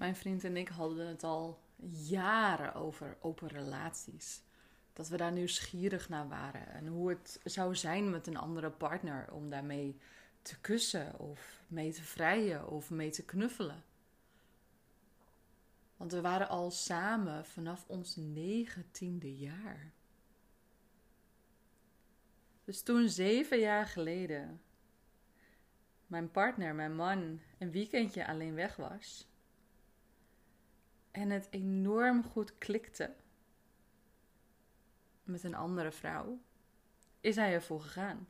Mijn vriend en ik hadden het al jaren over open relaties. Dat we daar nieuwsgierig naar waren en hoe het zou zijn met een andere partner om daarmee te kussen of mee te vrijen of mee te knuffelen. Want we waren al samen vanaf ons negentiende jaar. Dus toen zeven jaar geleden mijn partner, mijn man, een weekendje alleen weg was. En het enorm goed klikte met een andere vrouw, is hij ervoor gegaan.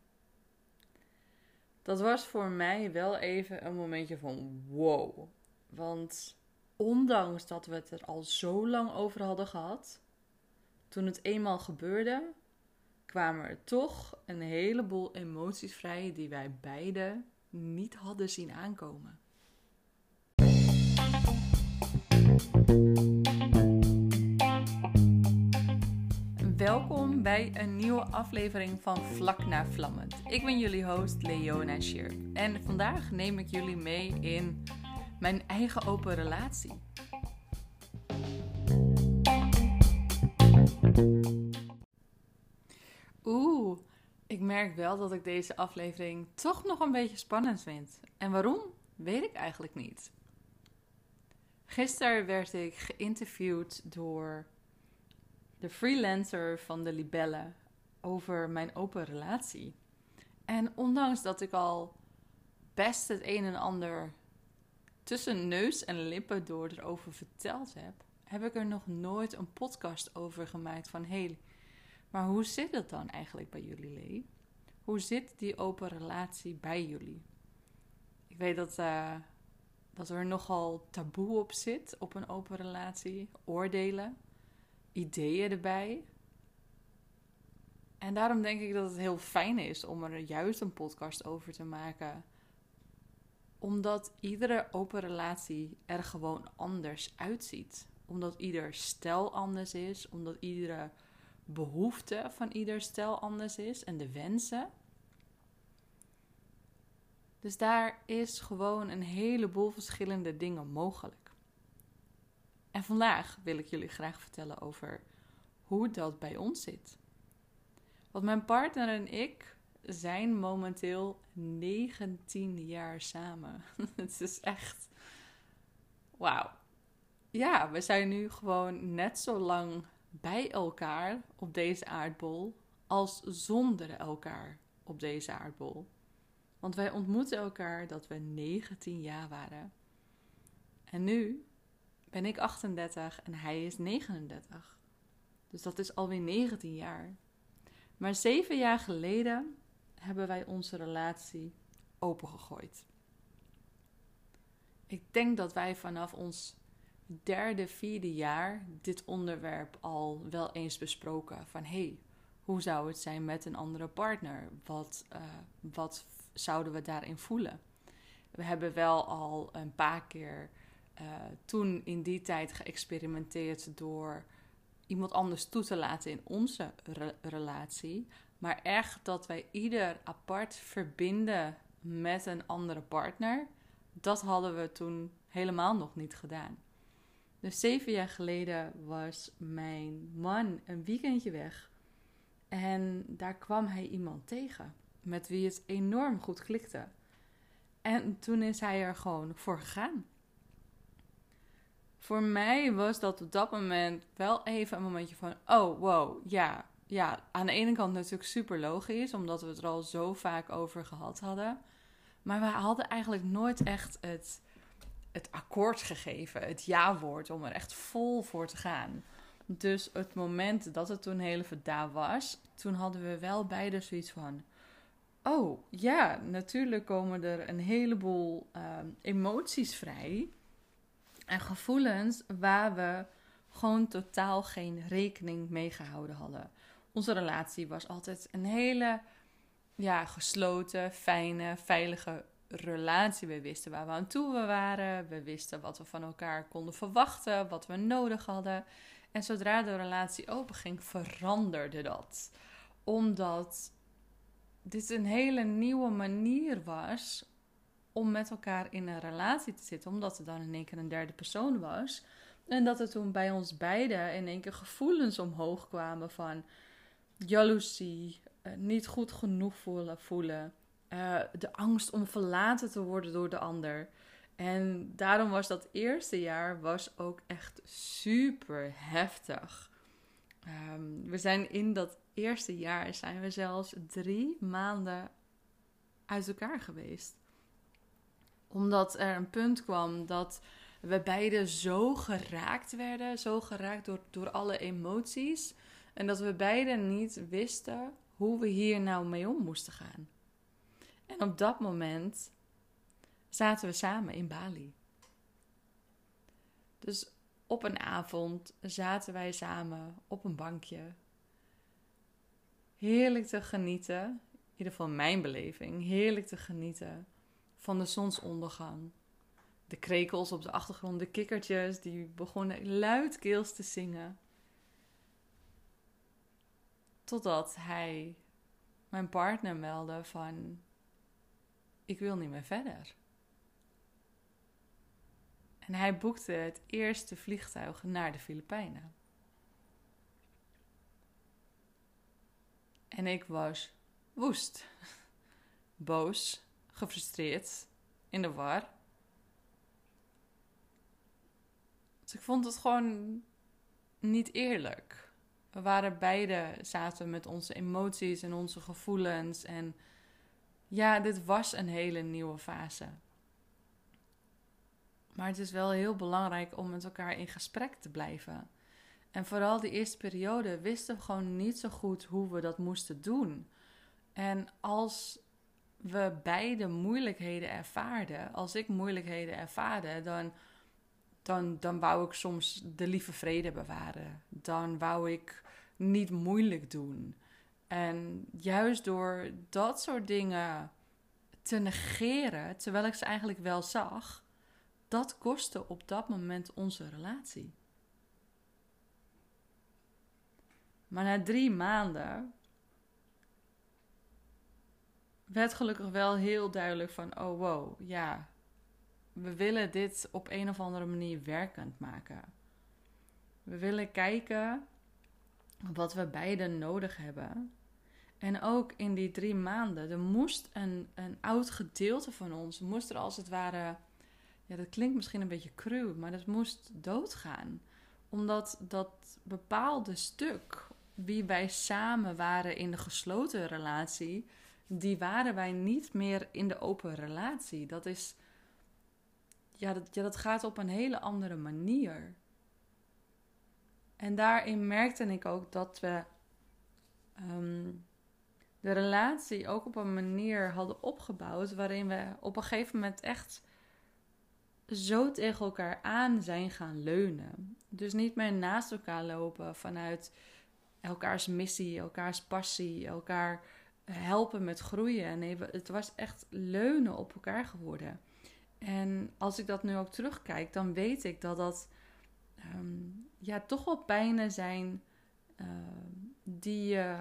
Dat was voor mij wel even een momentje van wow. Want ondanks dat we het er al zo lang over hadden gehad, toen het eenmaal gebeurde, kwamen er toch een heleboel emoties vrij die wij beiden niet hadden zien aankomen. Welkom bij een nieuwe aflevering van Vlak naar Vlammend. Ik ben jullie host Leona Scherp en vandaag neem ik jullie mee in mijn eigen open relatie. Oeh, ik merk wel dat ik deze aflevering toch nog een beetje spannend vind. En waarom? Weet ik eigenlijk niet. Gisteren werd ik geïnterviewd door de freelancer van de Libelle over mijn open relatie. En ondanks dat ik al best het een en ander tussen neus en lippen door erover verteld heb, heb ik er nog nooit een podcast over gemaakt van hey, maar hoe zit het dan eigenlijk bij jullie, Lee? Hoe zit die open relatie bij jullie? Ik weet dat, uh, dat er nogal taboe op zit op een open relatie, oordelen, ideeën erbij. En daarom denk ik dat het heel fijn is om er juist een podcast over te maken. Omdat iedere open relatie er gewoon anders uitziet. Omdat ieder stijl anders is. Omdat iedere behoefte van ieder stel anders is en de wensen. Dus daar is gewoon een heleboel verschillende dingen mogelijk. En vandaag wil ik jullie graag vertellen over hoe dat bij ons zit. Want mijn partner en ik zijn momenteel 19 jaar samen. Het is echt. Wauw. Ja, we zijn nu gewoon net zo lang bij elkaar op deze aardbol als zonder elkaar op deze aardbol. Want wij ontmoetten elkaar dat we 19 jaar waren. En nu ben ik 38 en hij is 39. Dus dat is alweer 19 jaar. Maar zeven jaar geleden hebben wij onze relatie opengegooid. Ik denk dat wij vanaf ons derde, vierde jaar dit onderwerp al wel eens besproken. Van hey, hoe zou het zijn met een andere partner? Wat, uh, wat zouden we daarin voelen? We hebben wel al een paar keer uh, toen in die tijd geëxperimenteerd door iemand anders toe te laten in onze re relatie. Maar echt dat wij ieder apart verbinden met een andere partner, dat hadden we toen helemaal nog niet gedaan. Dus zeven jaar geleden was mijn man een weekendje weg. En daar kwam hij iemand tegen met wie het enorm goed klikte. En toen is hij er gewoon voor gegaan. Voor mij was dat op dat moment wel even een momentje van: oh wow, ja. Ja, aan de ene kant natuurlijk super logisch, omdat we het er al zo vaak over gehad hadden. Maar we hadden eigenlijk nooit echt het het akkoord gegeven, het ja-woord, om er echt vol voor te gaan. Dus het moment dat het toen heel even daar was, toen hadden we wel beide zoiets van: Oh ja, natuurlijk komen er een heleboel ehm, emoties vrij en gevoelens waar we gewoon totaal geen rekening mee gehouden hadden. Onze relatie was altijd een hele ja, gesloten, fijne, veilige relatie. We wisten waar we aan toe waren. We wisten wat we van elkaar konden verwachten, wat we nodig hadden. En zodra de relatie openging, veranderde dat. Omdat dit een hele nieuwe manier was om met elkaar in een relatie te zitten, omdat er dan in één keer een derde persoon was. En dat er toen bij ons beiden in één keer gevoelens omhoog kwamen van jaloezie, uh, niet goed genoeg voelen, voelen uh, de angst om verlaten te worden door de ander. En daarom was dat eerste jaar was ook echt super heftig. Um, we zijn in dat eerste jaar zijn we zelfs drie maanden uit elkaar geweest. Omdat er een punt kwam dat we beiden zo geraakt werden, zo geraakt door, door alle emoties. En dat we beiden niet wisten hoe we hier nou mee om moesten gaan. En op dat moment zaten we samen in Bali. Dus op een avond zaten wij samen op een bankje. Heerlijk te genieten, in ieder geval mijn beleving, heerlijk te genieten van de zonsondergang. De krekels op de achtergrond, de kikkertjes die begonnen luidkeels te zingen. Totdat hij, mijn partner, meldde van ik wil niet meer verder. En hij boekte het eerste vliegtuig naar de Filipijnen. En ik was woest, boos, gefrustreerd, in de war. Dus ik vond het gewoon niet eerlijk. We waren beide, zaten met onze emoties en onze gevoelens en ja, dit was een hele nieuwe fase. Maar het is wel heel belangrijk om met elkaar in gesprek te blijven. En vooral die eerste periode wisten we gewoon niet zo goed hoe we dat moesten doen. En als we beide moeilijkheden ervaarden, als ik moeilijkheden ervaarde, dan, dan, dan wou ik soms de lieve vrede bewaren. Dan wou ik niet moeilijk doen. En juist door dat soort dingen te negeren, terwijl ik ze eigenlijk wel zag, dat kostte op dat moment onze relatie. Maar na drie maanden werd gelukkig wel heel duidelijk van: oh wow, ja, we willen dit op een of andere manier werkend maken. We willen kijken wat we beiden nodig hebben en ook in die drie maanden, er moest een, een oud gedeelte van ons, moest er als het ware, ja, dat klinkt misschien een beetje cru, maar dat moest doodgaan. Omdat dat bepaalde stuk, wie wij samen waren in de gesloten relatie, die waren wij niet meer in de open relatie. Dat is, ja, dat, ja, dat gaat op een hele andere manier. En daarin merkte ik ook dat we. Ehm, de relatie ook op een manier hadden opgebouwd waarin we op een gegeven moment echt zo tegen elkaar aan zijn gaan leunen. Dus niet meer naast elkaar lopen vanuit elkaars missie, elkaars passie, elkaar helpen met groeien. Het was echt leunen op elkaar geworden. En als ik dat nu ook terugkijk, dan weet ik dat dat ehm, ja, toch wel pijnen zijn uh, die je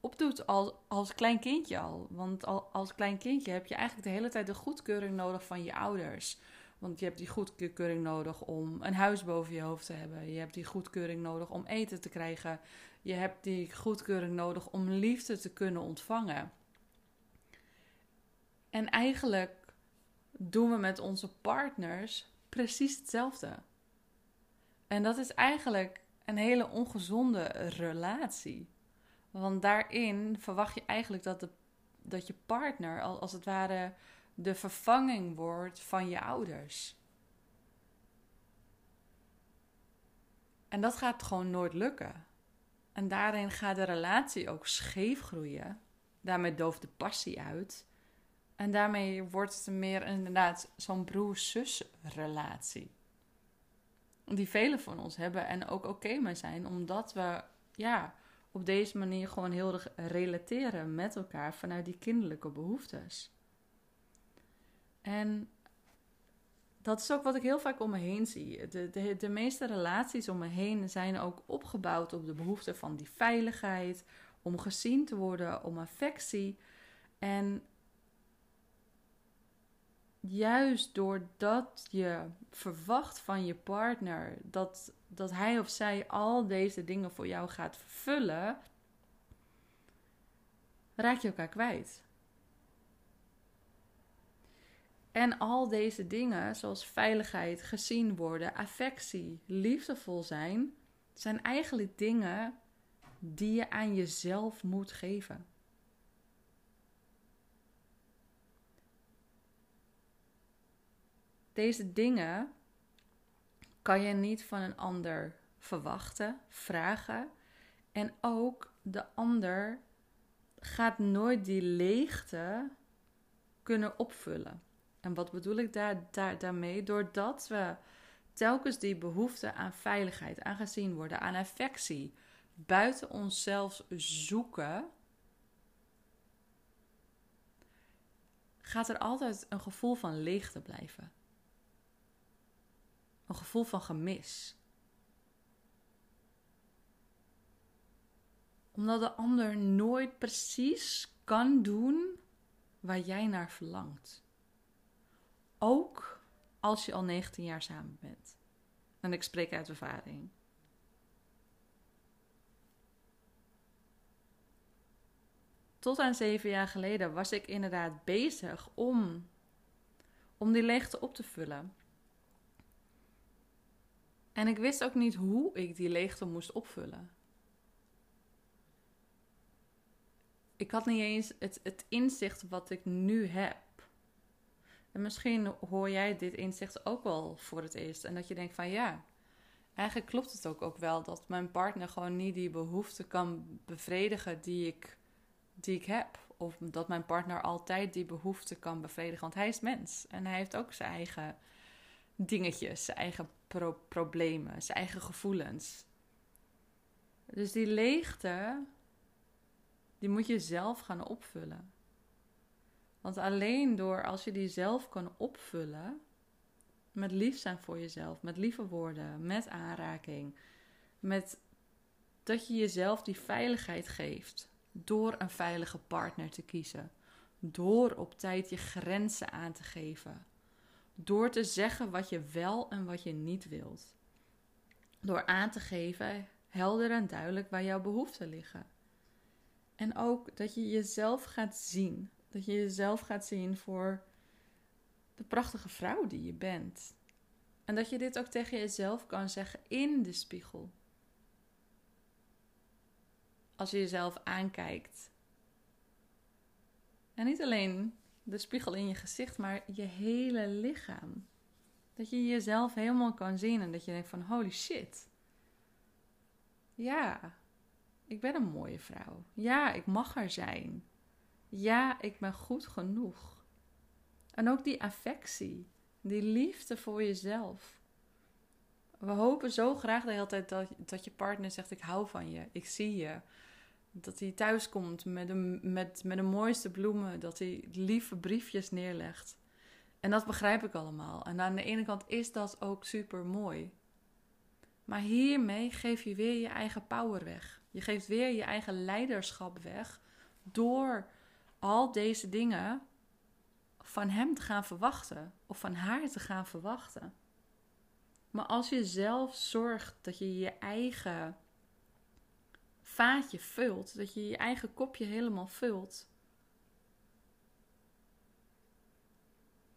opdoet als, als klein kindje al. Want al, als klein kindje heb je eigenlijk de hele tijd de goedkeuring nodig van je ouders. Want je hebt die goedkeuring nodig om een huis boven je hoofd te hebben. Je hebt die goedkeuring nodig om eten te krijgen. Je hebt die goedkeuring nodig om liefde te kunnen ontvangen. En eigenlijk doen we met onze partners precies hetzelfde. En dat is eigenlijk een hele ongezonde relatie. Want daarin verwacht je eigenlijk dat, de, dat je partner als het ware de vervanging wordt van je ouders. En dat gaat gewoon nooit lukken. En daarin gaat de relatie ook scheef groeien. Daarmee dooft de passie uit. En daarmee wordt het meer inderdaad zo'n broer-zus relatie. Die velen van ons hebben en ook oké mee zijn, omdat we ja, op deze manier gewoon heel erg relateren met elkaar vanuit die kinderlijke behoeftes. En dat is ook wat ik heel vaak om me heen zie. De, de, de meeste relaties om me heen zijn ook opgebouwd op de behoefte van die veiligheid, om gezien te worden, om affectie. En juist doordat je verwacht van je partner dat, dat hij of zij al deze dingen voor jou gaat vervullen, raak je elkaar kwijt. En al deze dingen, zoals veiligheid, gezien worden, affectie, liefdevol zijn, zijn eigenlijk dingen die je aan jezelf moet geven. Deze dingen kan je niet van een ander verwachten, vragen. En ook de ander gaat nooit die leegte kunnen opvullen. En wat bedoel ik daar, daar, daarmee? Doordat we telkens die behoefte aan veiligheid, aan gezien worden, aan affectie, buiten onszelf zoeken, gaat er altijd een gevoel van leegte blijven. Een gevoel van gemis. Omdat de ander nooit precies kan doen waar jij naar verlangt. Ook als je al 19 jaar samen bent. En ik spreek uit ervaring. Tot aan zeven jaar geleden was ik inderdaad bezig om, om die leegte op te vullen. En ik wist ook niet hoe ik die leegte moest opvullen. Ik had niet eens het, het inzicht wat ik nu heb. En misschien hoor jij dit inzicht ook wel voor het eerst. En dat je denkt van ja, eigenlijk klopt het ook, ook wel dat mijn partner gewoon niet die behoefte kan bevredigen die ik, die ik heb. Of dat mijn partner altijd die behoefte kan bevredigen. Want hij is mens en hij heeft ook zijn eigen dingetjes, zijn eigen problemen, zijn eigen gevoelens. Dus die leegte, die moet je zelf gaan opvullen. Want alleen door als je die zelf kan opvullen, met lief zijn voor jezelf, met lieve woorden, met aanraking, met dat je jezelf die veiligheid geeft door een veilige partner te kiezen, door op tijd je grenzen aan te geven, door te zeggen wat je wel en wat je niet wilt, door aan te geven helder en duidelijk waar jouw behoeften liggen. En ook dat je jezelf gaat zien dat je jezelf gaat zien voor de prachtige vrouw die je bent. En dat je dit ook tegen jezelf kan zeggen in de spiegel. Als je jezelf aankijkt. En niet alleen de spiegel in je gezicht, maar je hele lichaam. Dat je jezelf helemaal kan zien en dat je denkt van holy shit. Ja, ik ben een mooie vrouw. Ja, ik mag er zijn. Ja, ik ben goed genoeg. En ook die affectie, die liefde voor jezelf. We hopen zo graag de hele tijd dat, dat je partner zegt: Ik hou van je, ik zie je. Dat hij thuis komt met met, met de mooiste bloemen, dat hij lieve briefjes neerlegt. En dat begrijp ik allemaal. En aan de ene kant is dat ook super mooi. Maar hiermee geef je weer je eigen power weg. Je geeft weer je eigen leiderschap weg door al deze dingen van hem te gaan verwachten of van haar te gaan verwachten. Maar als je zelf zorgt dat je je eigen vaatje vult, dat je je eigen kopje helemaal vult,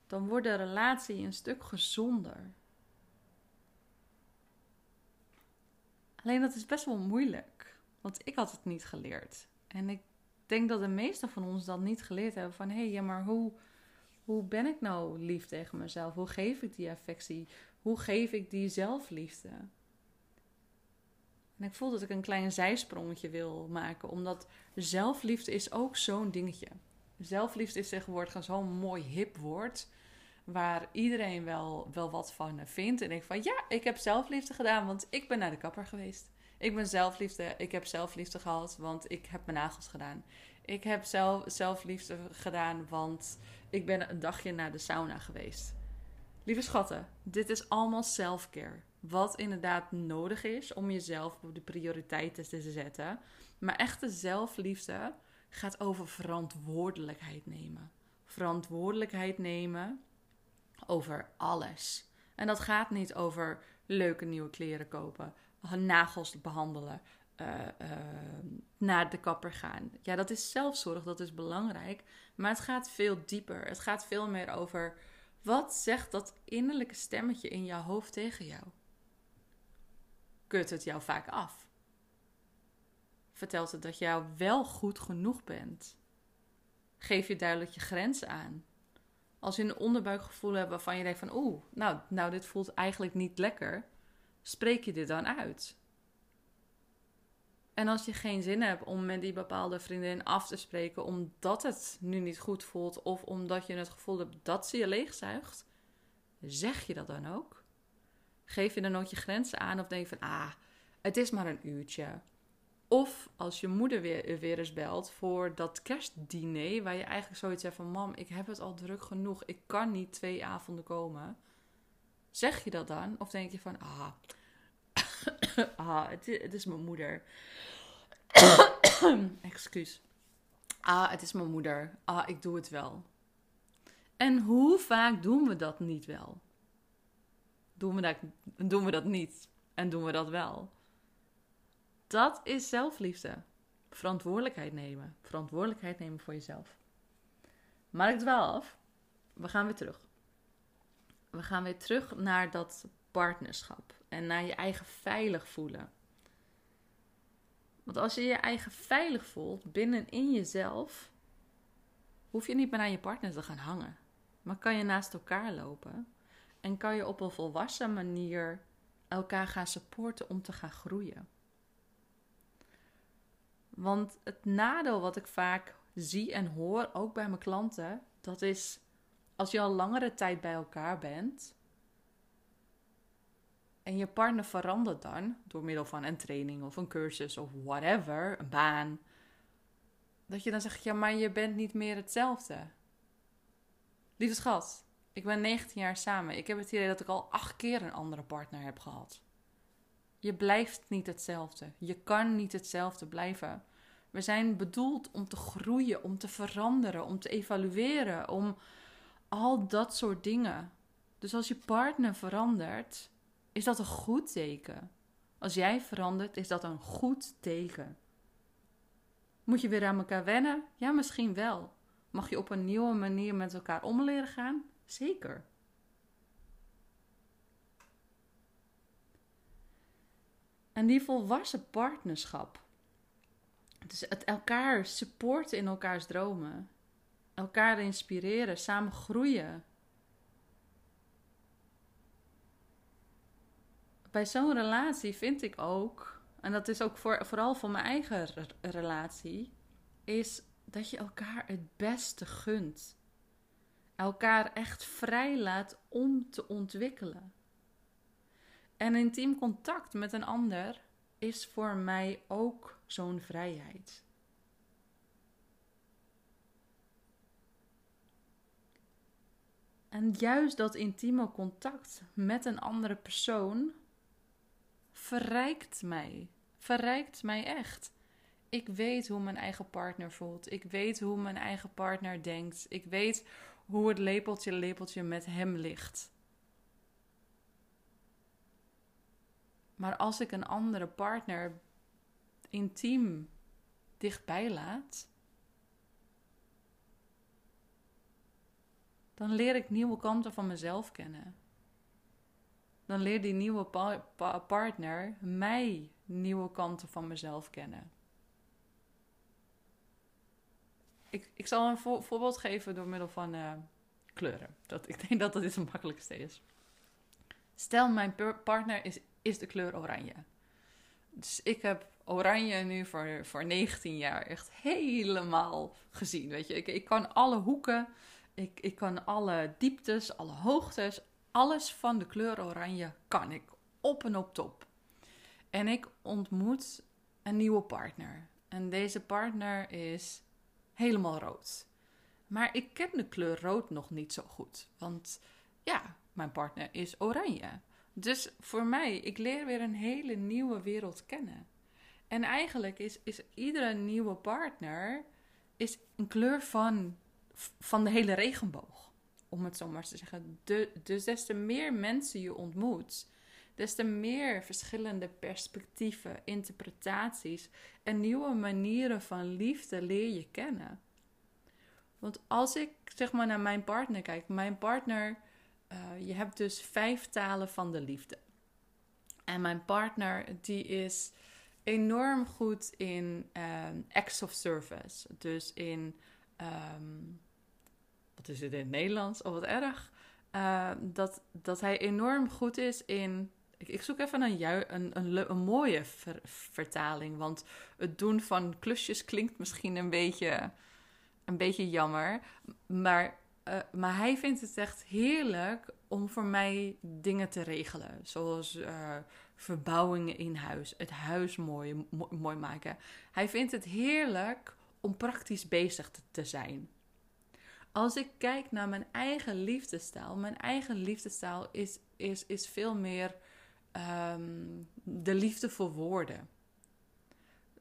dan wordt de relatie een stuk gezonder. Alleen dat is best wel moeilijk, want ik had het niet geleerd. En ik denk dat de meesten van ons dat niet geleerd hebben van hé, hey, ja, maar hoe, hoe ben ik nou lief tegen mezelf? Hoe geef ik die affectie? Hoe geef ik die zelfliefde? En ik voel dat ik een klein zijsprongetje wil maken, omdat zelfliefde is ook zo'n dingetje. Zelfliefde is tegenwoordig zo'n mooi hip woord, waar iedereen wel, wel wat van vindt. En ik van ja, ik heb zelfliefde gedaan, want ik ben naar de kapper geweest. Ik ben zelfliefde. Ik heb zelfliefde gehad, want ik heb mijn nagels gedaan. Ik heb zelf, zelfliefde gedaan, want ik ben een dagje naar de sauna geweest. Lieve schatten, dit is allemaal self-care. Wat inderdaad nodig is om jezelf op de prioriteiten te zetten. Maar echte zelfliefde gaat over verantwoordelijkheid nemen. Verantwoordelijkheid nemen over alles. En dat gaat niet over leuke nieuwe kleren kopen, nagels behandelen, uh, naar de kapper gaan. Ja, dat is zelfzorg, dat is belangrijk. Maar het gaat veel dieper. Het gaat veel meer over wat zegt dat innerlijke stemmetje in jouw hoofd tegen jou? Kut het jou vaak af? Vertelt het dat jou wel goed genoeg bent? Geef je duidelijk je grenzen aan? Als je een onderbuikgevoel hebt waarvan je denkt van oeh, nou, nou dit voelt eigenlijk niet lekker, spreek je dit dan uit? En als je geen zin hebt om met die bepaalde vriendin af te spreken omdat het nu niet goed voelt of omdat je het gevoel hebt dat ze je leegzuigt, zeg je dat dan ook? Geef je dan ook je grenzen aan of denk je van ah, het is maar een uurtje. Of als je moeder weer, weer eens belt voor dat kerstdiner, waar je eigenlijk zoiets hebt van: Mam, ik heb het al druk genoeg, ik kan niet twee avonden komen. Zeg je dat dan? Of denk je van: Ah, ah het, is, mijn moeder. Excuus. Ah, het is mijn moeder. Ah, ik doe het wel. En hoe vaak doen we dat niet wel? Doen we dat, doen we dat niet? En doen we dat wel? Dat is zelfliefde. Verantwoordelijkheid nemen. Verantwoordelijkheid nemen voor jezelf. Maar ik dwaal af. We gaan weer terug. We gaan weer terug naar dat partnerschap. En naar je eigen veilig voelen. Want als je je eigen veilig voelt binnenin jezelf, hoef je niet meer aan je partner te gaan hangen. Maar kan je naast elkaar lopen en kan je op een volwassen manier elkaar gaan supporten om te gaan groeien. Want het nadeel wat ik vaak zie en hoor, ook bij mijn klanten, dat is als je al langere tijd bij elkaar bent, en je partner verandert dan door middel van een training of een cursus of whatever, een baan. Dat je dan zegt, ja, maar je bent niet meer hetzelfde. Lieve schat, ik ben 19 jaar samen. Ik heb het idee dat ik al acht keer een andere partner heb gehad. Je blijft niet hetzelfde. Je kan niet hetzelfde blijven. We zijn bedoeld om te groeien, om te veranderen, om te evalueren, om al dat soort dingen. Dus als je partner verandert, is dat een goed teken. Als jij verandert, is dat een goed teken. Moet je weer aan elkaar wennen? Ja, misschien wel. Mag je op een nieuwe manier met elkaar om leren gaan? Zeker. En die volwassen partnerschap. Dus het elkaar supporten in elkaars dromen. Elkaar inspireren, samen groeien. bij zo'n relatie vind ik ook, en dat is ook voor, vooral voor mijn eigen relatie, is dat je elkaar het beste gunt. Elkaar echt vrij laat om te ontwikkelen. En intiem contact met een ander is voor mij ook zo'n vrijheid. En juist dat intieme contact met een andere persoon verrijkt mij. Verrijkt mij echt. Ik weet hoe mijn eigen partner voelt. Ik weet hoe mijn eigen partner denkt. Ik weet hoe het lepeltje lepeltje met hem ligt. Maar als ik een andere partner intiem dichtbij laat, dan leer ik nieuwe kanten van mezelf kennen dan leert die nieuwe partner mij nieuwe kanten van mezelf kennen. Ik, ik zal een voorbeeld geven door middel van uh, kleuren. Dat, ik denk dat dat het makkelijkste is. Stel, mijn partner is, is de kleur oranje. Dus ik heb oranje nu voor, voor 19 jaar echt helemaal gezien. Weet je, ik, ik kan alle hoeken, ik, ik kan alle dieptes, alle hoogtes, alles van de kleur oranje kan ik op en op top. En ik ontmoet een nieuwe partner. En deze partner is helemaal rood. Maar ik ken de kleur rood nog niet zo goed. Want ja, mijn partner is oranje. Dus voor mij, ik leer weer een hele nieuwe wereld kennen. En eigenlijk is, is iedere nieuwe partner is een kleur van, van de hele regenboog. om het zo maar te zeggen. De, dus des te meer mensen je ontmoet, des te meer verschillende perspectieven, interpretaties en nieuwe manieren van liefde leer je kennen. Want als ik zeg maar naar mijn partner kijk, mijn partner, uh, je hebt dus vijf talen van de liefde. En mijn partner, die is enorm goed in um, acts of service. Dus in, um, wat is het in het Nederlands? Oh, wat erg. Uh, dat, dat hij enorm goed is in. Ik, zoek even een, een, een, mooie ver, vertaling. Want het doen van klusjes klinkt misschien een beetje, een beetje jammer. Maar, uh, maar hij vindt het echt heerlijk om voor mij dingen te regelen. Zoals uh, verbouwingen in huis, het huis mooi, mooi maken. Hij vindt het heerlijk om praktisch bezig te, zijn. Als ik kijk naar mijn eigen liefdestaal, mijn eigen liefdestaal is, is, is veel meer um, de liefde voor woorden.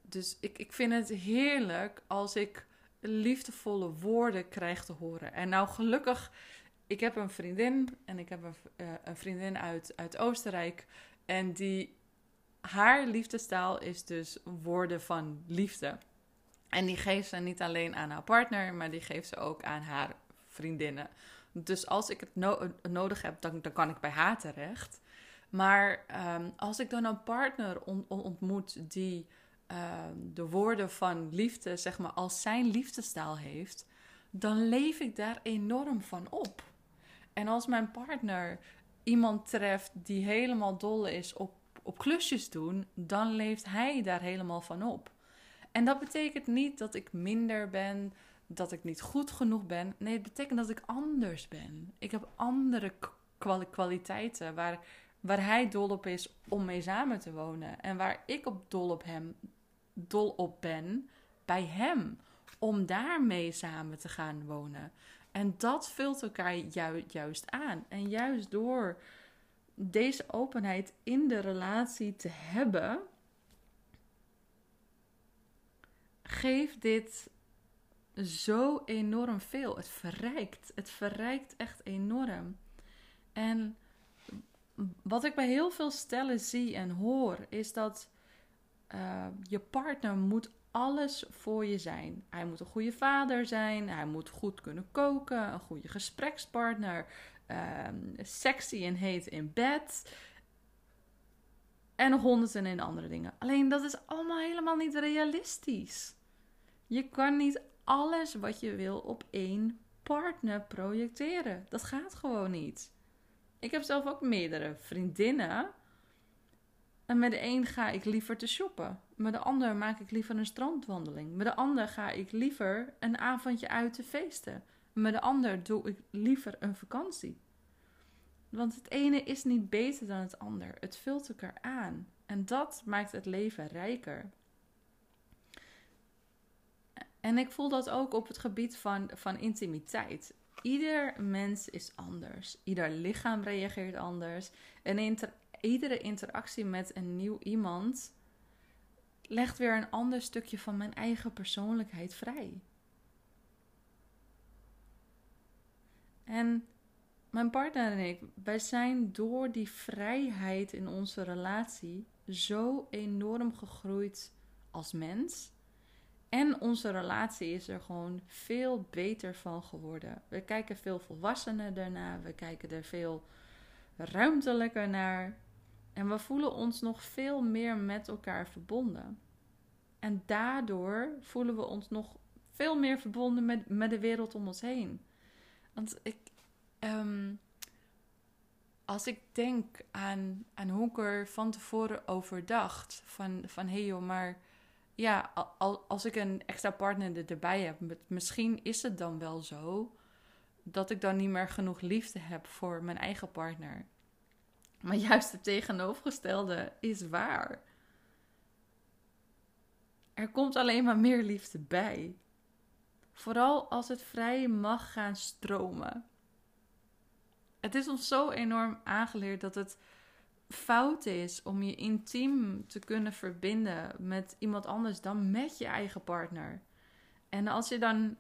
Dus ik, ik vind het heerlijk als ik liefdevolle woorden krijg te horen. En nou gelukkig, ik heb een vriendin en ik heb een, uh, een vriendin uit, uit Oostenrijk. En die, haar liefdestaal is dus woorden van liefde. En die geeft ze niet alleen aan haar partner, maar die geeft ze ook aan haar vriendinnen. Dus als ik het nodig heb, dan, dan kan ik bij haar terecht. Maar um, als ik dan een partner ontmoet die um, de woorden van liefde, zeg maar, als zijn liefdestaal heeft, dan leef ik daar enorm van op. En als mijn partner iemand treft die helemaal dol is op, op klusjes doen, dan leeft hij daar helemaal van op. En dat betekent niet dat ik minder ben, dat ik niet goed genoeg ben. Nee, het betekent dat ik anders ben. Ik heb andere kwaliteiten waar, waar hij dol op is om mee samen te wonen. En waar ik op dol op hem dol op ben bij hem. Om daarmee samen te gaan wonen. En dat vult elkaar juist aan. En juist door deze openheid in de relatie te hebben, geeft dit zo enorm veel. Het verrijkt. Het verrijkt echt enorm. En wat ik bij heel veel stellen zie en hoor, is dat uh, je partner moet alles voor je zijn. Hij moet een goede vader zijn, hij moet goed kunnen koken, een goede gesprekspartner, um, sexy en heet in bed. En nog honderden en andere dingen. Alleen dat is allemaal helemaal niet realistisch. Je kan niet alles wat je wil op één partner projecteren. Dat gaat gewoon niet. Ik heb zelf ook meerdere vriendinnen en met de een ga ik liever te shoppen. Met de ander maak ik liever een strandwandeling. Met de ander ga ik liever een avondje uit te feesten. Met de ander doe ik liever een vakantie. Want het ene is niet beter dan het ander. Het vult elkaar aan. En dat maakt het leven rijker. En ik voel dat ook op het gebied van, van intimiteit. Ieder mens is anders. Ieder lichaam reageert anders. En iedere interactie met een nieuw iemand legt weer een ander stukje van mijn eigen persoonlijkheid vrij. En mijn partner en ik, wij zijn door die vrijheid in onze relatie zo enorm gegroeid als mens. En onze relatie is er gewoon veel beter van geworden. We kijken veel volwassener daarna. We kijken er veel ruimtelijker naar. En we voelen ons nog veel meer met elkaar verbonden. En daardoor voelen we ons nog veel meer verbonden met, met de wereld om ons heen. Want ik, ehm, als ik denk aan, aan hoe ik er van tevoren over dacht: van, van hé hey maar ja, als ik een extra partner erbij heb, misschien is het dan wel zo dat ik dan niet meer genoeg liefde heb voor mijn eigen partner. Maar juist het tegenovergestelde is waar. Er komt alleen maar meer liefde bij. Vooral als het vrij mag gaan stromen. Het is ons zo enorm aangeleerd dat het fout is om je intiem te kunnen verbinden met iemand anders dan met je eigen partner. En als je dan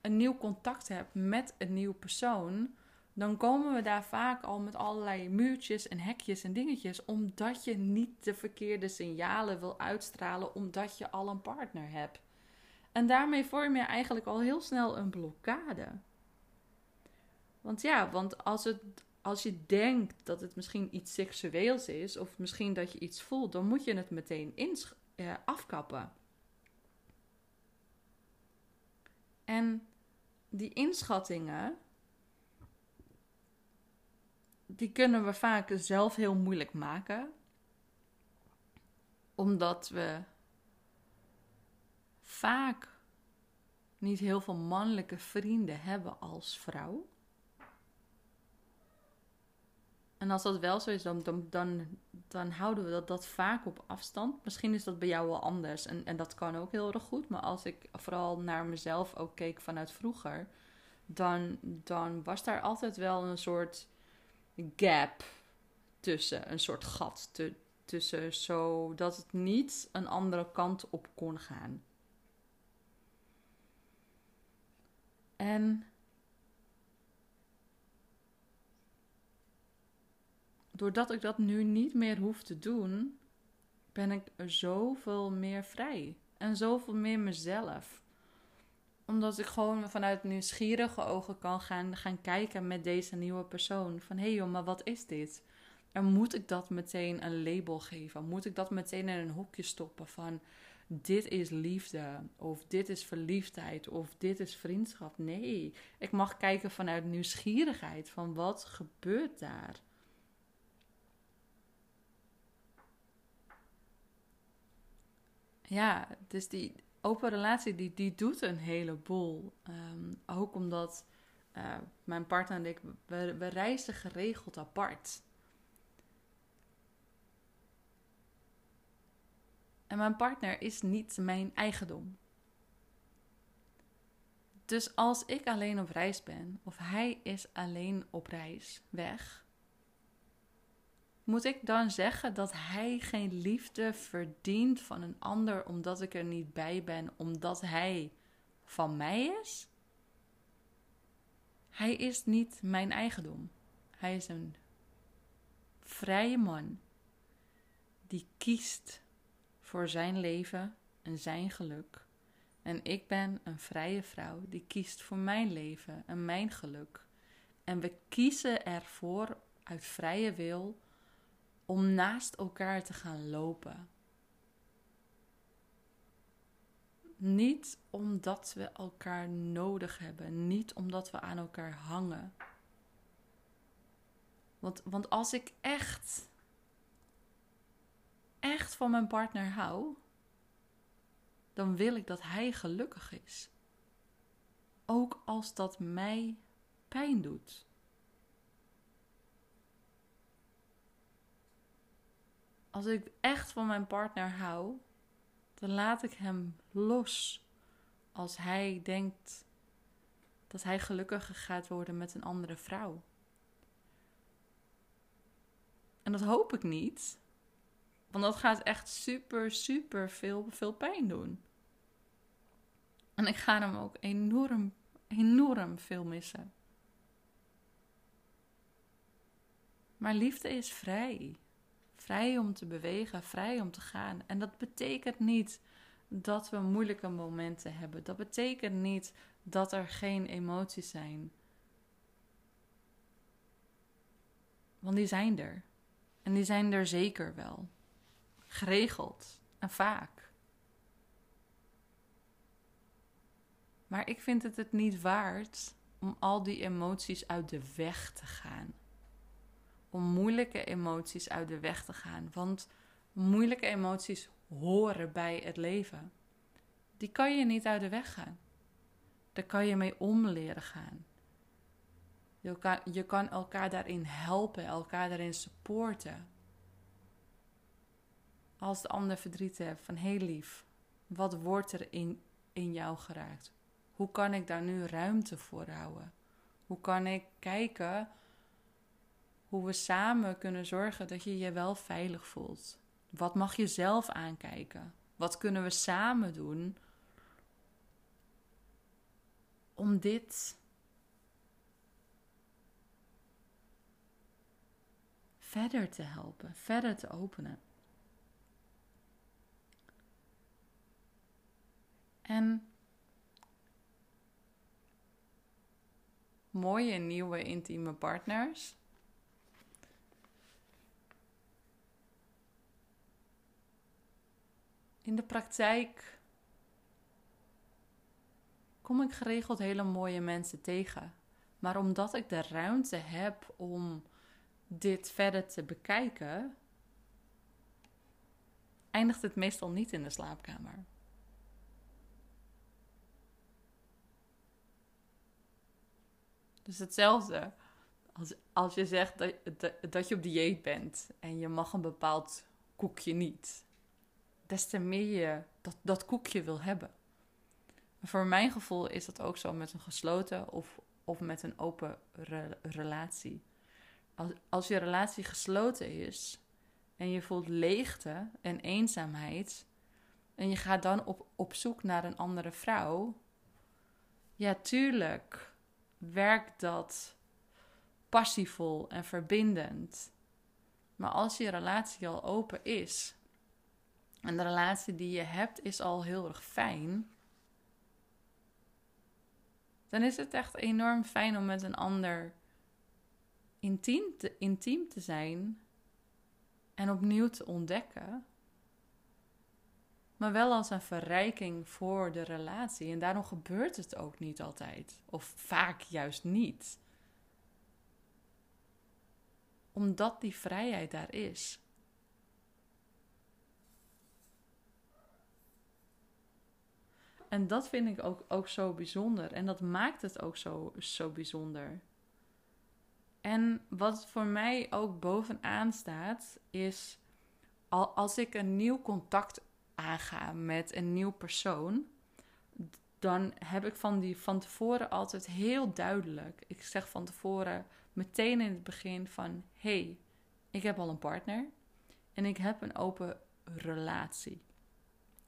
een nieuw contact hebt met een nieuw persoon, dan komen we daar vaak al met allerlei muurtjes en hekjes en dingetjes, omdat je niet de verkeerde signalen wil uitstralen, omdat je al een partner hebt. En daarmee vorm je eigenlijk al heel snel een blokkade. Want ja, want als, het, als je denkt dat het misschien iets seksueels is, of misschien dat je iets voelt, dan moet je het meteen ins eh, afkappen. En die inschattingen, die kunnen we vaak zelf heel moeilijk maken. Omdat we vaak niet heel veel mannelijke vrienden hebben als vrouw. En als dat wel zo is, dan, dan, dan, dan houden we dat, dat vaak op afstand. Misschien is dat bij jou wel anders en, en dat kan ook heel erg goed. Maar als ik vooral naar mezelf ook keek vanuit vroeger, dan, dan was daar altijd wel een soort gap tussen, een soort gat te, tussen, zodat het niet een andere kant op kon gaan. En doordat ik dat nu niet meer hoef te doen, ben ik zoveel meer vrij en zoveel meer mezelf. Omdat ik gewoon vanuit nieuwsgierige ogen kan gaan, gaan kijken met deze nieuwe persoon. Van hé hey joh, maar wat is dit? En moet ik dat meteen een label geven? Moet ik dat meteen in een hokje stoppen van dit is liefde of dit is verliefdheid of dit is vriendschap? Nee, ik mag kijken vanuit nieuwsgierigheid van wat gebeurt daar? Ja, dus die open relatie die, die doet een heleboel. Um, ook omdat uh, mijn partner en ik, we, we reizen geregeld apart. En mijn partner is niet mijn eigendom. Dus als ik alleen op reis ben, of hij is alleen op reis weg, moet ik dan zeggen dat hij geen liefde verdient van een ander omdat ik er niet bij ben, omdat hij van mij is? Hij is niet mijn eigendom. Hij is een vrije man die kiest voor zijn leven en zijn geluk. En ik ben een vrije vrouw die kiest voor mijn leven en mijn geluk. En we kiezen ervoor uit vrije wil om naast elkaar te gaan lopen. Niet omdat we elkaar nodig hebben, niet omdat we aan elkaar hangen. Want, want als ik echt, echt van mijn partner hou, dan wil ik dat hij gelukkig is. Ook als dat mij pijn doet. Als ik echt van mijn partner hou, dan laat ik hem los. Als hij denkt dat hij gelukkiger gaat worden met een andere vrouw. En dat hoop ik niet. Want dat gaat echt super, super veel, veel pijn doen. En ik ga hem ook enorm, enorm veel missen. Maar liefde is vrij. Vrij om te bewegen, vrij om te gaan. En dat betekent niet dat we moeilijke momenten hebben. Dat betekent niet dat er geen emoties zijn. Want die zijn er. En die zijn er zeker wel. Geregeld en vaak. Maar ik vind het het niet waard om al die emoties uit de weg te gaan om moeilijke emoties uit de weg te gaan. Want moeilijke emoties horen bij het leven. Die kan je niet uit de weg gaan. Daar kan je mee om leren gaan. Je kan, je kan elkaar daarin helpen, elkaar daarin supporten. Als de ander verdriet heeft van heel lief, wat wordt er in, in jou geraakt? Hoe kan ik daar nu ruimte voor houden? Hoe kan ik kijken hoe we samen kunnen zorgen dat je je wel veilig voelt. Wat mag je zelf aankijken? Wat kunnen we samen doen om dit verder te helpen, verder te openen. En mooie nieuwe intieme partners. In de praktijk kom ik geregeld hele mooie mensen tegen. Maar omdat ik de ruimte heb om dit verder te bekijken, eindigt het meestal niet in de slaapkamer. Dus hetzelfde als, als je zegt dat, dat, dat je op dieet bent en je mag een bepaald koekje niet. Des te meer je dat, dat koekje wil hebben. voor mijn gevoel is dat ook zo met een gesloten of, of met een open relatie. Als, als je relatie gesloten is en je voelt leegte en eenzaamheid en je gaat dan op, op zoek naar een andere vrouw, ja, tuurlijk werkt dat passievol en verbindend. Maar als je relatie al open is en de relatie die je hebt is al heel erg fijn, dan is het echt enorm fijn om met een ander intiem te, intiem te zijn en opnieuw te ontdekken. Maar wel als een verrijking voor de relatie. En daarom gebeurt het ook niet altijd. Of vaak juist niet. Omdat die vrijheid daar is. En dat vind ik ook, ook zo bijzonder. En dat maakt het ook zo, zo bijzonder. En wat voor mij ook bovenaan staat, is als ik een nieuw contact aanga met een nieuw persoon, dan heb ik van, die, van tevoren altijd heel duidelijk. Ik zeg van tevoren meteen in het begin van: hey, ik heb al een partner en ik heb een open relatie.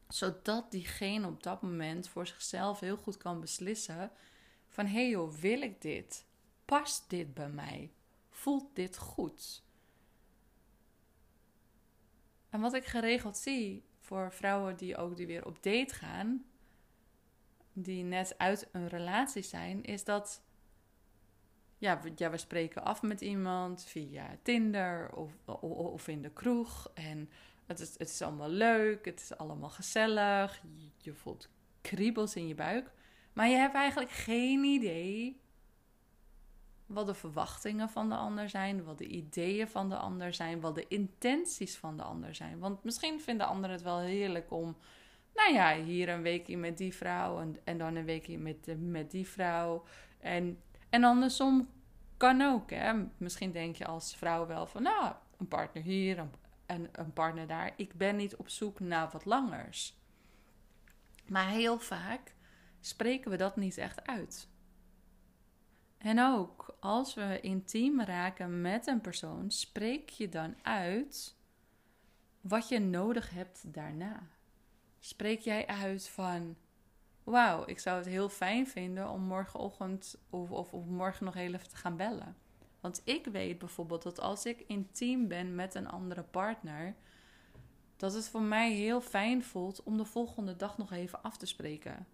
Zodat diegene op dat moment voor zichzelf heel goed kan beslissen: van hé hey joh, wil ik dit? Past dit bij mij? Voelt dit goed? En wat ik geregeld zie voor vrouwen die ook die weer op date gaan, die net uit een relatie zijn, is dat ja, we, ja, spreken af met iemand via Tinder of, of, of in de kroeg. En het is, het is allemaal leuk, het is allemaal gezellig. Je, voelt kriebels in je buik. Maar je hebt eigenlijk geen idee wat de verwachtingen van de ander zijn, wat de ideeën van de ander zijn, wat de intenties van de ander zijn. Want misschien vinden anderen het wel heerlijk om, nou ja, hier een weekje met die vrouw en, en dan een weekje met, met die vrouw. En, en andersom kan ook. Hè? Misschien denk je als vrouw wel van, nou, een partner hier en een partner daar. Ik ben niet op zoek naar wat langers. Maar heel vaak spreken we dat niet echt uit. En ook als we intiem raken met een persoon, spreek je dan uit wat je nodig hebt daarna. Spreek jij uit van: Wauw, ik zou het heel fijn vinden om morgenochtend of, of, morgen nog heel even te gaan bellen. Want ik weet bijvoorbeeld dat als ik intiem ben met een andere partner, dat het voor mij heel fijn voelt om de volgende dag nog even af te spreken.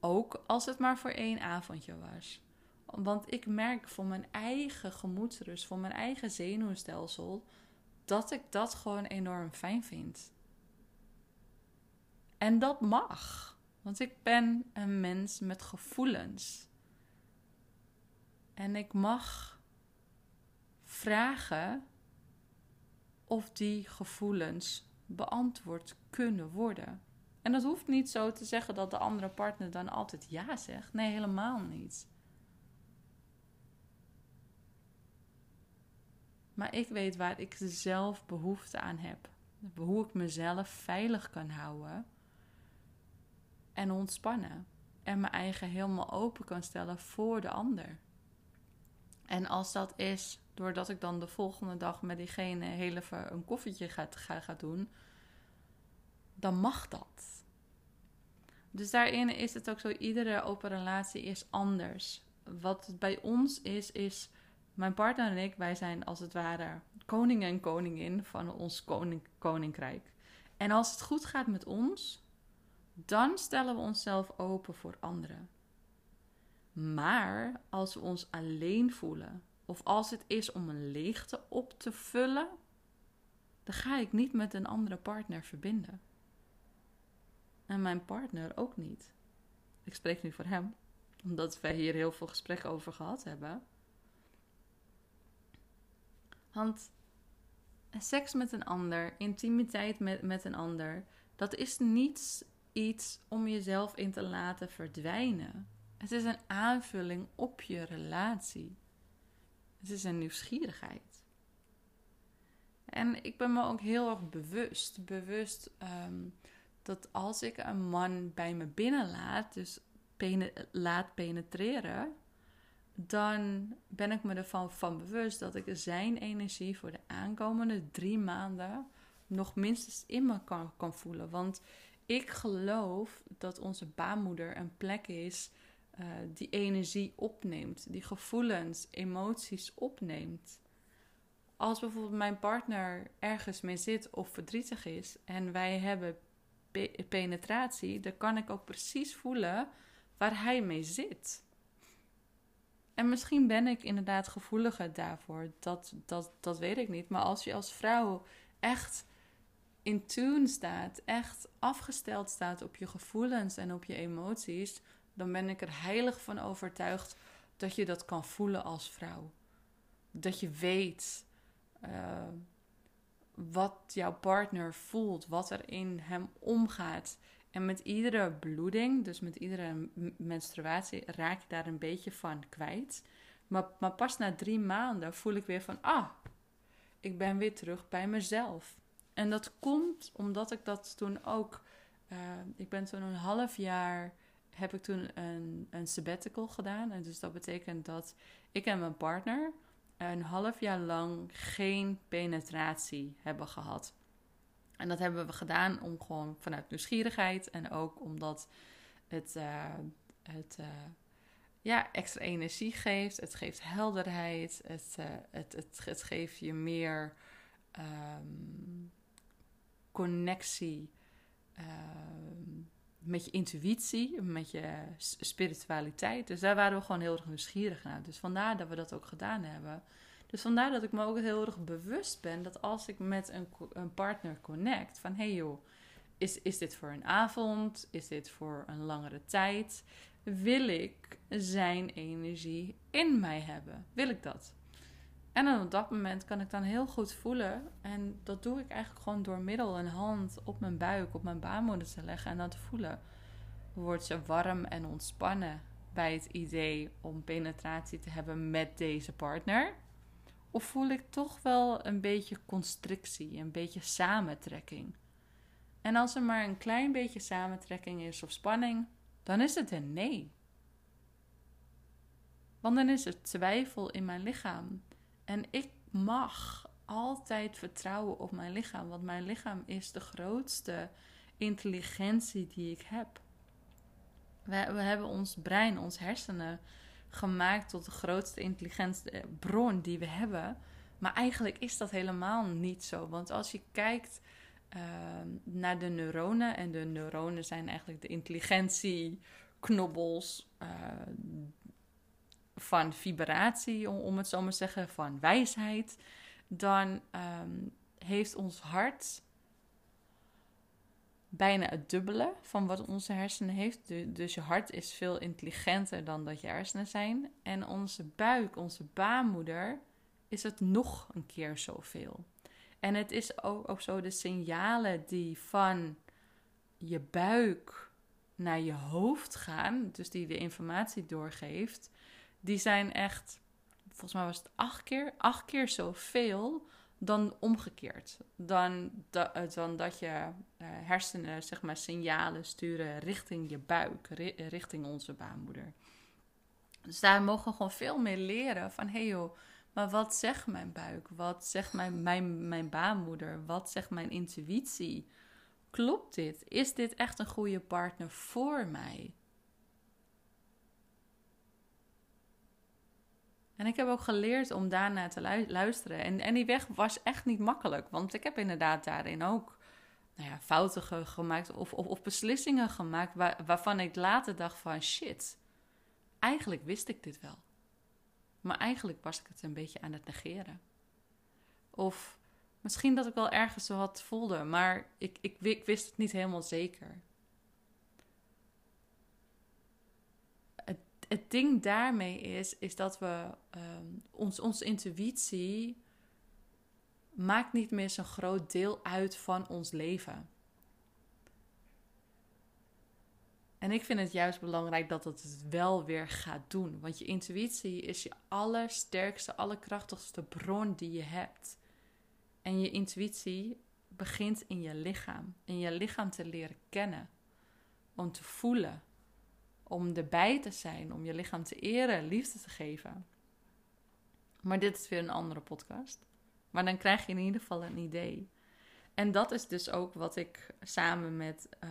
Ook als het maar voor één avondje was. Want ik merk voor mijn eigen gemoedsrust, voor mijn eigen zenuwstelsel, dat ik dat gewoon enorm fijn vind. En dat mag. Want ik ben een mens met gevoelens. En ik mag vragen of die gevoelens beantwoord kunnen worden. En dat hoeft niet zo te zeggen dat de andere partner dan altijd ja zegt. Nee, helemaal niet. Maar ik weet waar ik zelf behoefte aan heb. Hoe ik mezelf veilig kan houden en ontspannen. En mijn eigen helemaal open kan stellen voor de ander. En als dat is doordat ik dan de volgende dag met diegene heel even een koffietje ga, ga, doen, dan mag dat. Dus daarin is het ook zo, iedere open relatie is anders. Wat het bij ons is, is mijn partner en ik, wij zijn als het ware koning en koningin van ons koning, koninkrijk. En als het goed gaat met ons, dan stellen we onszelf open voor anderen. Maar als we ons alleen voelen, of als het is om een leegte op te vullen, dan ga ik niet met een andere partner verbinden. En mijn partner ook niet. Ik spreek nu voor hem, omdat wij hier heel veel gesprekken over gehad hebben. Want seks met een ander, intimiteit met, met een ander, dat is niet iets om jezelf in te laten verdwijnen. Het is een aanvulling op je relatie. Het is een nieuwsgierigheid. En ik ben me ook heel erg bewust, bewust ehm, dat als ik een man bij me binnenlaat, dus laat penetreren, dan ben ik me ervan van bewust dat ik zijn energie voor de aankomende drie maanden nog minstens in me kan, kan voelen. Want ik geloof dat onze baarmoeder een plek is uh, die energie opneemt, die gevoelens, emoties opneemt. Als bijvoorbeeld mijn partner ergens mee zit of verdrietig is en wij hebben penetratie, dan kan ik ook precies voelen waar hij mee zit. En misschien ben ik inderdaad gevoeliger daarvoor. Dat, dat, dat weet ik niet. Maar als je als vrouw echt in tune staat, echt afgesteld staat op je gevoelens en op je emoties, dan ben ik er heilig van overtuigd dat je dat kan voelen als vrouw. Dat je weet uh, wat jouw partner voelt, wat er in hem omgaat. En met iedere bloeding, dus met iedere menstruatie, raak je daar een beetje van kwijt. Maar, maar pas na drie maanden voel ik weer van, ah, ik ben weer terug bij mezelf. En dat komt omdat ik dat toen ook, uh, ik ben toen een half jaar, heb ik toen een, een sabbatical gedaan. En dus dat betekent dat ik en mijn partner een half jaar lang geen penetratie hebben gehad. En dat hebben we gedaan om gewoon vanuit nieuwsgierigheid en ook omdat het, uh, het uh, ja, extra energie geeft. Het geeft helderheid. Het, uh, het, het, het, geeft je meer um, connectie um, met je intuïtie, met je spiritualiteit. Dus daar waren we gewoon heel erg nieuwsgierig naar. Dus vandaar dat we dat ook gedaan hebben. Dus vandaar dat ik me ook heel erg bewust ben dat als ik met een, een partner connect, van hey joh, is, is dit voor een avond? Is dit voor een langere tijd? Wil ik zijn energie in mij hebben? Wil ik dat? En op dat moment kan ik dan heel goed voelen. En dat doe ik eigenlijk gewoon door middel een hand op mijn buik, op mijn baarmoeder te leggen en dan te voelen. Wordt ze warm en ontspannen bij het idee om penetratie te hebben met deze partner? Of voel ik toch wel een beetje constrictie, een beetje samentrekking? En als er maar een klein beetje samentrekking is of spanning, dan is het een nee. Want dan is er twijfel in mijn lichaam. En ik mag altijd vertrouwen op mijn lichaam, want mijn lichaam is de grootste intelligentie die ik heb. We, we hebben ons brein, ons hersenen gemaakt tot de grootste intelligentiebron die we hebben. Maar eigenlijk is dat helemaal niet zo. Want als je kijkt ehm, naar de neuronen, en de neuronen zijn eigenlijk de intelligentieknobbels uh, van vibratie, om, om, het zo maar te zeggen, van wijsheid, dan ehm, heeft ons hart bijna het dubbele van wat onze hersenen heeft. Dus je hart is veel intelligenter dan dat je hersenen zijn. En onze buik, onze baarmoeder, is het nog een keer zoveel. En het is ook, ook zo de signalen die van je buik naar je hoofd gaan, dus die de informatie doorgeeft, die zijn echt, volgens mij was het acht keer, acht keer zoveel dan omgekeerd. Dan, dan dat je uh, hersenen zeg maar, signalen sturen richting je buik, richting onze baarmoeder. Dus daar mogen we gewoon veel meer leren van hé hey joh, maar wat zegt mijn buik? Wat zegt mijn, mijn, mijn baarmoeder? Wat zegt mijn intuïtie? klopt dit? Is dit echt een goede partner voor mij? En ik heb ook geleerd om daarna te luisteren. En, en die weg was echt niet makkelijk. Want ik heb inderdaad daarin ook nou ja, fouten gemaakt of, of, of beslissingen gemaakt waarvan ik later dacht van shit, eigenlijk wist ik dit wel. Maar eigenlijk was ik het een beetje aan het negeren. Of misschien dat ik wel ergens zo had voelde, maar ik, ik wist het niet helemaal zeker. Het, het ding daarmee is, is dat we um, ons, onze intuïtie maakt niet meer zo'n groot deel uit van ons leven. En ik vind het juist belangrijk dat het het wel weer gaat doen. Want je intuïtie is je allersterkste, allerkrachtigste bron die je hebt. En je intuïtie begint in je lichaam. In je lichaam te leren kennen. Om te voelen. Om erbij te zijn. Om je lichaam te eren, liefde te geven. Maar dit is weer een andere podcast. Maar dan krijg je in ieder geval een idee. En dat is dus ook wat ik samen met uh,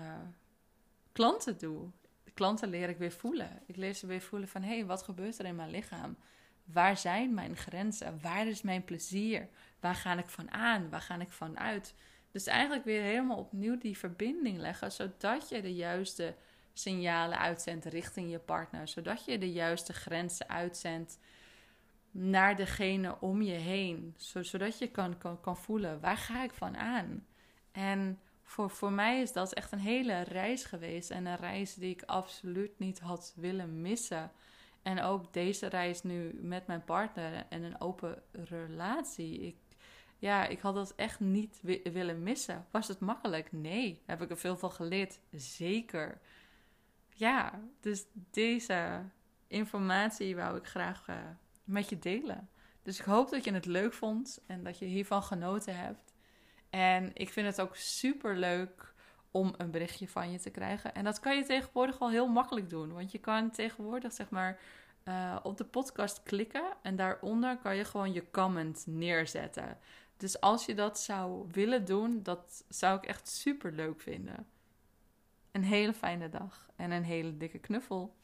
klanten doe. Klanten leer ik weer voelen. Ik leer ze weer voelen van hé, hey, wat gebeurt er in mijn lichaam? Waar zijn mijn grenzen? Waar is mijn plezier? Waar ga ik van aan? Waar ga ik van uit? Dus eigenlijk weer helemaal opnieuw die verbinding leggen, zodat je de juiste signalen uitzendt richting je partner, zodat je de juiste grenzen uitzendt naar degene om je heen. Zodat je kan, kan, kan voelen, waar ga ik van aan? En voor, voor mij is dat echt een hele reis geweest. En een reis die ik absoluut niet had willen missen. En ook deze reis nu met mijn partner en een open relatie. Ik, ja, ik had dat echt niet willen missen. Was het makkelijk? Nee. Heb ik er veel van geleerd? Zeker. Ja, dus deze informatie wou ik graag uh, met je delen. Dus ik hoop dat je het leuk vond en dat je hiervan genoten hebt. En ik vind het ook super leuk om een berichtje van je te krijgen. En dat kan je tegenwoordig al heel makkelijk doen. Want je kan tegenwoordig zeg maar uh, op de podcast klikken en daaronder kan je gewoon je comment neerzetten. Dus als je dat zou willen doen, dat zou ik echt super leuk vinden. Een hele fijne dag en een hele dikke knuffel.